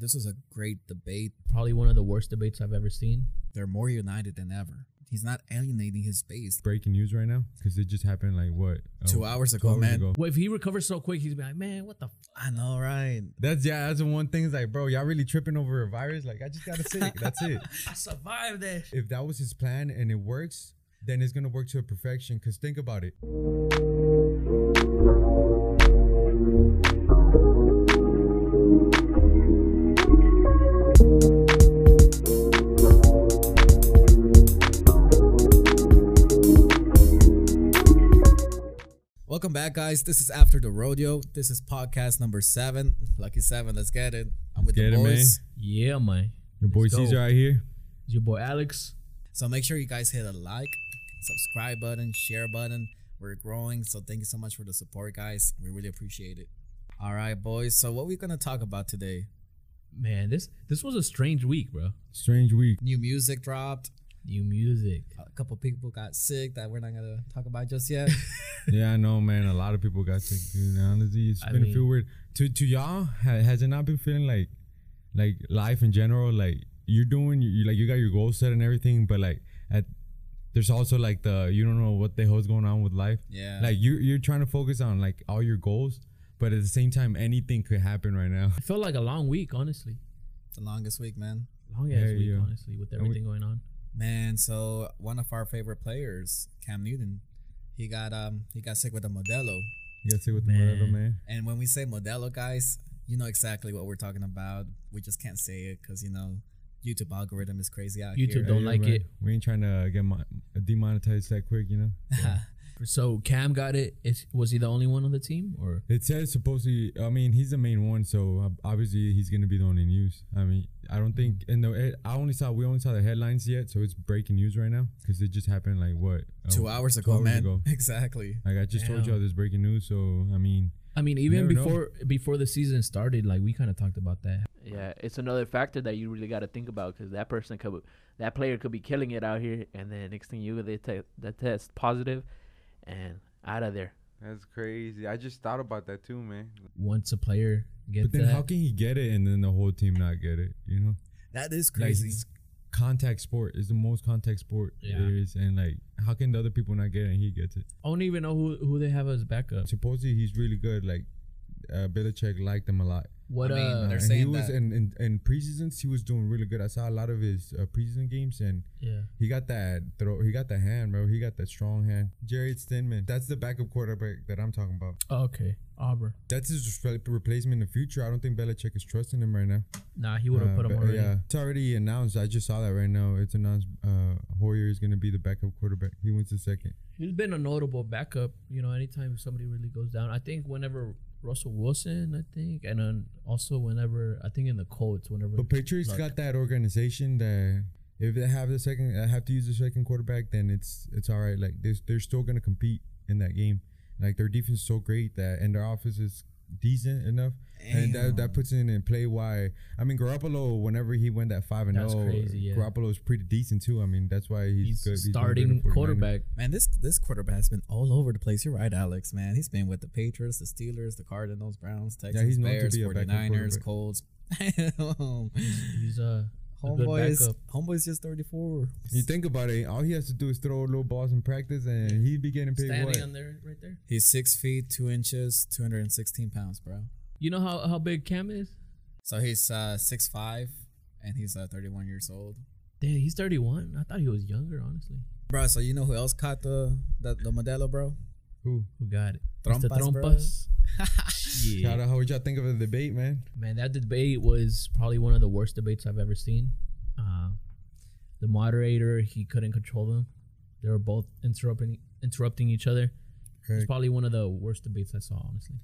this was a great debate. Probably one of the worst debates I've ever seen. They're more united than ever. He's not alienating his base. Breaking news right now because it just happened like what Two hours two ago, man. Well, if he recovers so quick, he's be like, man, what the? F-? I know, right? That's yeah. That's the one thing. Is like, bro, y'all really tripping over a virus? Like, I just got sick. That's it. I survived that. If that was his plan and it works, then it's gonna work to a perfection. Cause think about it. Welcome back, guys. This is After the Rodeo. This is podcast number seven. Lucky seven. Let's get it. I'm with Get the it, man. boys. Yeah, man. Your boy Let's go. Cesar out here. It's your boy Alex. So make sure you guys hit a like, subscribe button, share button. We're growing, so thank you so much for the support, guys. We really appreciate it. All right, boys. So what we gonna talk about today? Man, this this was a strange week, bro. Strange week. New music dropped. New music. A couple people got sick that we're not gonna talk about just yet. yeah, I know, man. A lot of people got sick. Dude. Honestly, it's I been a mean- feel weird. To to y'all, ha, has it not been feeling like like life in general? Like you're doing, you, you like you got your goals set and everything, but like at there's also like the you don't know what the hell's going on with life. yeah. Like you're you're trying to focus on like all your goals, but at the same time, anything could happen right now. It felt like a long week, honestly. the longest week, man. Long ass Yeah, week, yeah. honestly, with And we- everything going on. Man, so one of our favorite players, Cam Newton, he got um he got sick with a Modelo. You gotta say with the Man. Modelo, man. And when we say Modelo, guys, you know exactly what we're talking about. We just can't say it because you know YouTube algorithm is crazy out YouTube here. Don't like man. it. We ain't trying to get mo- demonetized that quick, you know. So Cam got it, it. Is, was he the only one on the team, or It says supposedly. I mean, he's the main one, so uh, obviously he's gonna be the only news. I mean, I don't think. And the I only saw we only saw the headlines yet, so it's breaking news right now because it just happened like what Two oh, hours two ago, hours man. ago. Exactly. Like I just told y'all this breaking news, so I mean, I mean, even never know. before before the season started, like we kind of talked about that. Yeah, it's another factor that you really got to think about because that person could, that player could be killing it out here, and then next thing you go they te- that test positive, and out of there. That's crazy. I just thought about that too, man. Once a player gets but then that, how can he get it and then the whole team not get it? You know, That is crazy. it's contact sport is the most contact sport Yeah. there is, and like how can the other people not get it and he gets it? I don't even know who who they have as backup. Supposedly he's really good. Like uh, Belichick liked him a lot. What I mean, uh, they're and saying he was that- in, in in preseasons he was doing really good. I saw a lot of his uh, preseason games and yeah. he got that throw. He got the hand, bro. He got that strong hand. Jarrett Stidham, That's the backup quarterback that I'm talking about. Oh, okay, Auburn. That's his replacement in the future. I don't think Belichick is trusting him right now. Nah, he would have Uh, put him already. Yeah, it's already announced. I just saw that right now. It's announced. Uh, Hoyer is gonna be the backup quarterback. He wins the second. He's been a notable backup. You know, anytime somebody really goes down, I think whenever Russell Wilson, I think, and then also whenever I think in the Colts, whenever. But Patriots Luck. got that organization that if they have the second, have to use the second quarterback, then it's it's all right. Like they're, they're still gonna compete in that game. Like their defense is so great that and their offense is decent enough, and that, that puts in in play why. I mean Garoppolo, whenever he went that five and That's zero, crazy, yeah. Garoppolo is pretty decent too. I mean that's why he's, he's good. He's good starting at 49ers. quarterback. Man, this this quarterback has been all over the place. You're right, Alex. Man, he's been with the Patriots, the Steelers, the Cardinals, Browns, Texans, he's known to Bears, be a 49ers, quarterback. Colts. He's uh, a is Homeboy's backup. homeboy's just 34. You think about it, all he has to do is throw little balls in practice, and he'd be getting paid standing what? on there, right there. He's six feet two inches, 216 pounds, bro. You know how how big Cam is? So he's uh six five, and he's uh 31 years old. Damn, he's 31. I thought he was younger, honestly. Bro, so you know who else caught the the, the Modelo, bro? Who? Who got it? Trompas, Mr. bro. Trompas. Yeah. Shout out, how would y'all think of the debate, man? Man, that debate was probably one of the worst debates I've ever seen. Uh, the moderator, he couldn't control them. They were both interrupting interrupting each other. It's probably one of the worst debates I saw, honestly.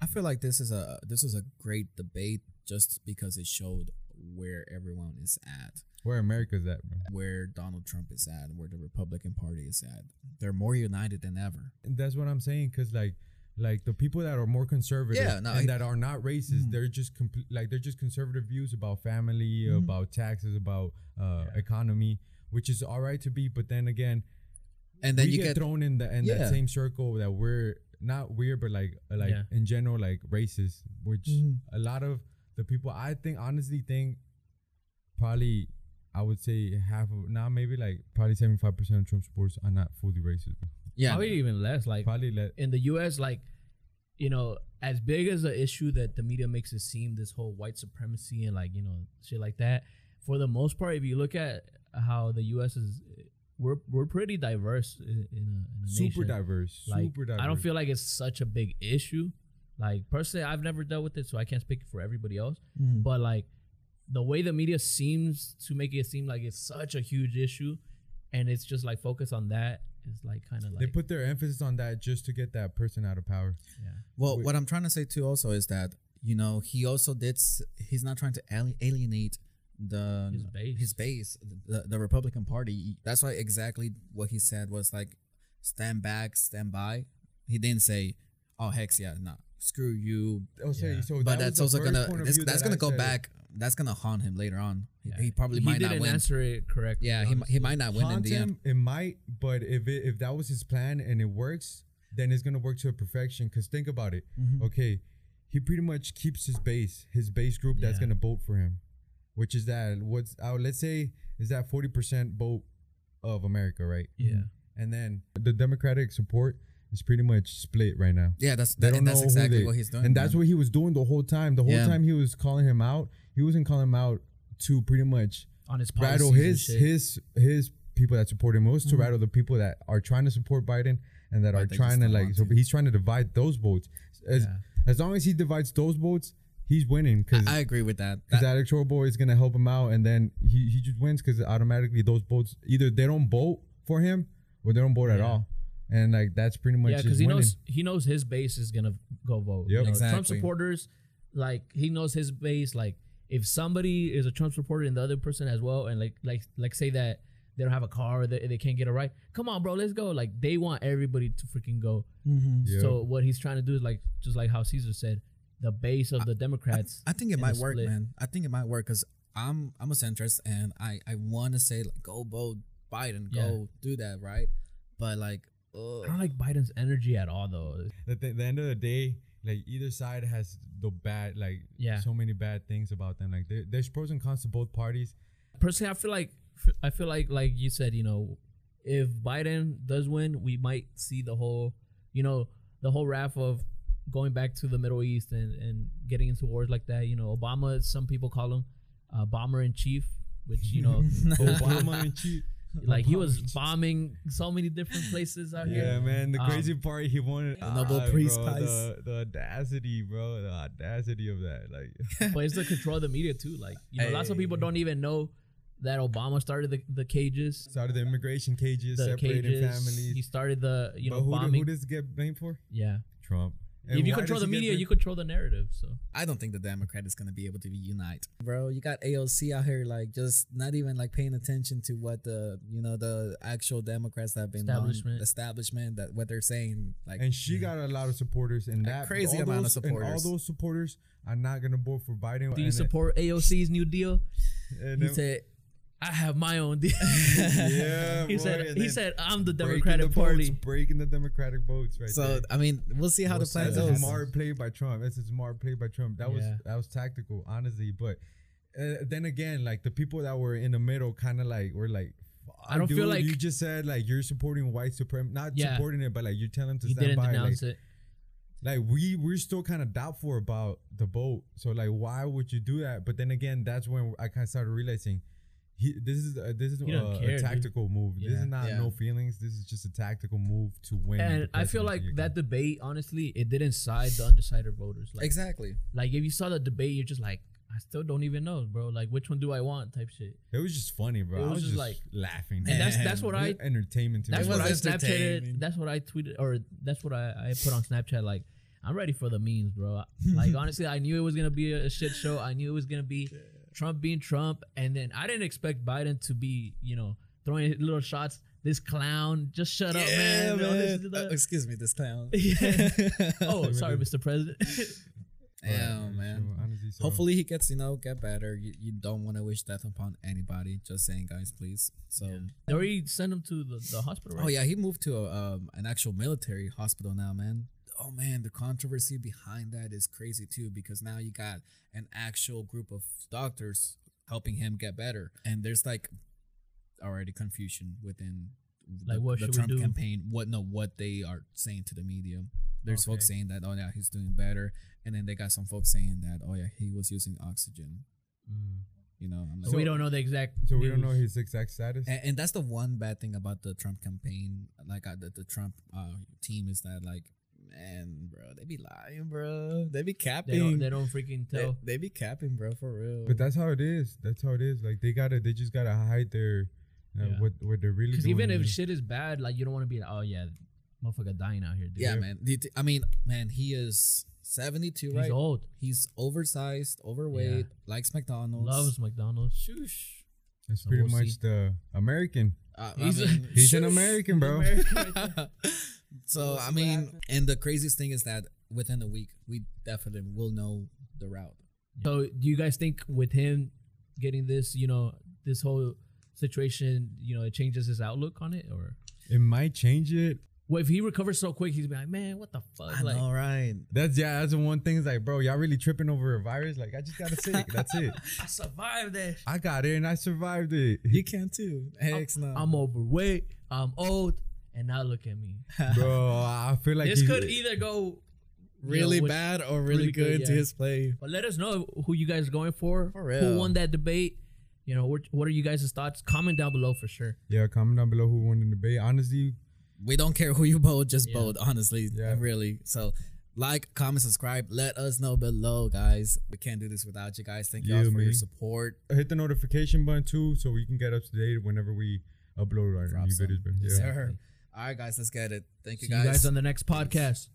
I feel like this is a this was a great debate just because it showed where everyone is at, Where America's at, bro. where Donald Trump is at, where the Republican Party is at. They're more united than ever. And that's what I'm saying, cause like, like the people that are more conservative Yeah, no, and I- that are not racist, Mhm. they're just complete, like they're just conservative views about family, Mhm. about taxes, about uh, Yeah. economy, which is all right to be. But then again, And then we you get, get thrown in the in Yeah. that same circle that we're not weird, but like uh, like Yeah. in general, like racist, which Mhm. a lot of the the people I think honestly think probably I would say half of now maybe like probably seventy five percent of Trump supporters are not fully racist. Yeah, Probably even less. Like Probably let in the U.S., like you know, as big as the issue that the media makes it seem, this whole white supremacy and like you know shit like that. For the most part, if you look at how the U.S. is, we're we're pretty diverse in, a, in a super nation. diverse. Like super diverse. I don't feel like it's such a big issue. Like personally, I've never dealt with it, so I can't speak for everybody else. Mhm. But like the way the media seems to make it seem like it's such a huge issue, and it's just like focus on that is like kind of like they put their emphasis on that just to get that person out of power. yeah. Well, Wait. what I'm trying to say too also is that you know he also did. s- He's not trying to alienate the His base. His base, the, the Republican Party. That's why exactly what he said was like, stand back, stand by. He didn't say, "Oh hex yeah, nah, screw you." Oh, so, Yeah. so but that that's also gonna point of that's, that gonna I go said it. back. That's gonna haunt him later on. He- Yeah. He, probably might didn't not win. answer it correctly. Yeah, he, he might not win in Haunt the end. him, it might, but if it, if that was his plan and it works, then it's gonna work to a perfection. Cause think about it. Mhm. Okay, he pretty much keeps his base, his base group that's gonna vote for him, which is that what's uh, let's say is that forty percent vote of America, right? Yeah. And then the Democratic support is pretty much split right now. Yeah, that's They that, don't and that's know exactly they- what he's doing. and that's man. what he was doing the whole time. The whole Yeah. time he was calling him out, he wasn't calling him out to pretty much On his rattle his his his people that support him. It was to Mhm. rattle the people that are trying to support Biden and that But are trying to like. So to. he's trying to divide those votes. As Yeah. as long as he divides those votes, he's winning because I, I agree with that. because That- that electoral vote is gonna help him out, and then he he just wins because automatically those votes either they don't vote for him or they don't vote at all, and like that's pretty much yeah, because he winning. knows he knows his base is gonna go vote. Yep. You know, Trump supporters, like he knows his base. Like if somebody is a Trump supporter and the other person as well, and like like like say that they don't have a car or they, they can't get a ride, come on, bro, let's go. Like they want everybody to freaking go. Mhm. Yeah. So what he's trying to do is like just like how Cesar said, the base of the Democrats. I think it might work, split. man. I think it might work because I'm I'm a centrist and I I want to say like go vote Biden, Yeah. go do that, right? But like, I don't like Biden's energy at all, though. at the, the end of the day, like either side has the bad, like Yeah. so many bad things about them. Like there, there's pros and cons to both parties. personally i feel like i feel like like you said you know if biden does win we might see the whole you know the whole wrath of going back to the middle east and and getting into wars like that you know obama some people call him uh, bomber in chief which you know Obama and cheat. Like he was bombing so many different places out Yeah, here Yeah, man. The Um, crazy part, he wanted The Nobel ah, Prize. The, the audacity, bro. The audacity of that, like. but it's the control of the media too like you know lots of people don't even know that obama started the, the cages Started the immigration cages, the separating cages families. he started the you but know who, bombing did, who does it get blamed for? yeah Trump. If you control the media, you control the narrative. So I don't think the Democrat is gonna be able to unite, bro. You got AOC out here like just not even like paying attention to what the you know the actual Democrats that have been on- Establishment. establishment that what they're saying like and she got a lot of supporters, and A that crazy all amount of those- and supporters. all those supporters are not gonna vote for Biden. do you and- support AOC's new deal? and then- said, "I have my own deal." Yeah, he boy, said. He said, "I'm the Democratic the Party." votes, breaking the Democratic votes, right so there. I mean we'll see how We'll the plan see. That's a goes. smart play by Trump. That's a smart play by Trump. That was that was tactical, honestly. But uh, then again, like the people that were in the middle, kind of like were like, I don't "Fuck, feel like- you just said like you're supporting white supremacy, not Yeah. supporting it, but like you're telling them to He stand didn't by. Like, it. like we we're still kind of doubtful about the vote. So like, why would you do that? But then again, that's when I kind of started realizing. He, this is a, this is He don't a, care, a dude. tactical move. This is not Yeah. no feelings. This is just a tactical move to win. And I feel like that again. debate, honestly, it didn't side the undecided voters. Like, exactly. like if you saw the debate, you're just like, I still don't even know, bro. Like, which one do I want? Type shit. It was just funny, bro. It I was was just just like- laughing. And that's that's what I entertainment That's what I was Snapchatted. That's what I tweeted, or that's what I, I put on Snapchat. Like, I'm ready for the memes, bro. Like, honestly, I knew it was gonna be a shit show. I knew it was gonna be Trump being Trump, and then I didn't expect Biden to be, you know, throwing little shots. This clown, just shut up, man. This is Uh, excuse me, this clown. oh, sorry, Mr. President. Yeah, Right, man. so honestly, so- Hopefully he gets you know get better. You, you don't want to wish death upon anybody. Just saying, guys, please. So. they already sent him to the, the hospital. Right? Oh yeah, he moved to a, um, an actual military hospital now, man. Oh man, the controversy behind that is crazy too because now you got an actual group of doctors helping him get better, and there's like already confusion within Like, the, what the Trump campaign. What no, what they are saying to the media. There's folks saying that oh yeah he's doing better, and then they got some folks saying that oh yeah he was using oxygen. You know, I'm like, So we don't know the exact. So we don't know his exact status. and, and that's the one bad thing about the Trump campaign, like uh, the, the Trump uh, team, is that like, man, bro, they be lying, bro. They be capping. They don't. They don't freaking tell. they be capping, bro, for real. But that's how it is. That's how it is. Like they gotta, they just gotta hide their uh, Yeah. what what they're really doing. Because even if shit is bad, like you don't want to be like, oh yeah, motherfucker dying out here. Dude. yeah, man. The- the- I mean, man, he is seventy two, He's right? He's old. He's oversized, overweight, likes McDonald's. Loves McDonald's. Shoosh. that's so pretty we'll much see. the American. Uh, He's a- I mean, He's an shoosh. American, bro. so I mean, and the craziest thing is that within a week, we definitely will know the route. So do you guys think with him getting this, you know, this whole situation, you know, it changes his outlook on it, or It might change it. well, if he recovers so quick, he's be like, man, what the fuck? I like, know, right? That's yeah. That's the one thing. Is like, bro, y'all really tripping over a virus? Like, I just got sick. That's it. I survived that. I got it and I survived it. You can too. Heck no. I'm overweight. I'm old, and now look at me. bro, I feel like this he's- could either go you really know, bad or really, really good, good, to his play. But let us know who you guys are going for. For real. Who won that debate? You know, what, what are you guys' thoughts? Comment down below for sure. Yeah, comment down below who won the debate. Honestly, We don't care who you vote, just Yeah. vote, honestly. Yeah. Really. So like, comment, subscribe. Let us know below, guys. We can't do this without you guys. Thank you all Yeah, for your support. hit the notification button too, so we can get up to date whenever we upload our Drop new some. videos. bro. Yes, Yeah. sir. All right, guys, let's get it. Thank you See guys. you guys on the next podcast.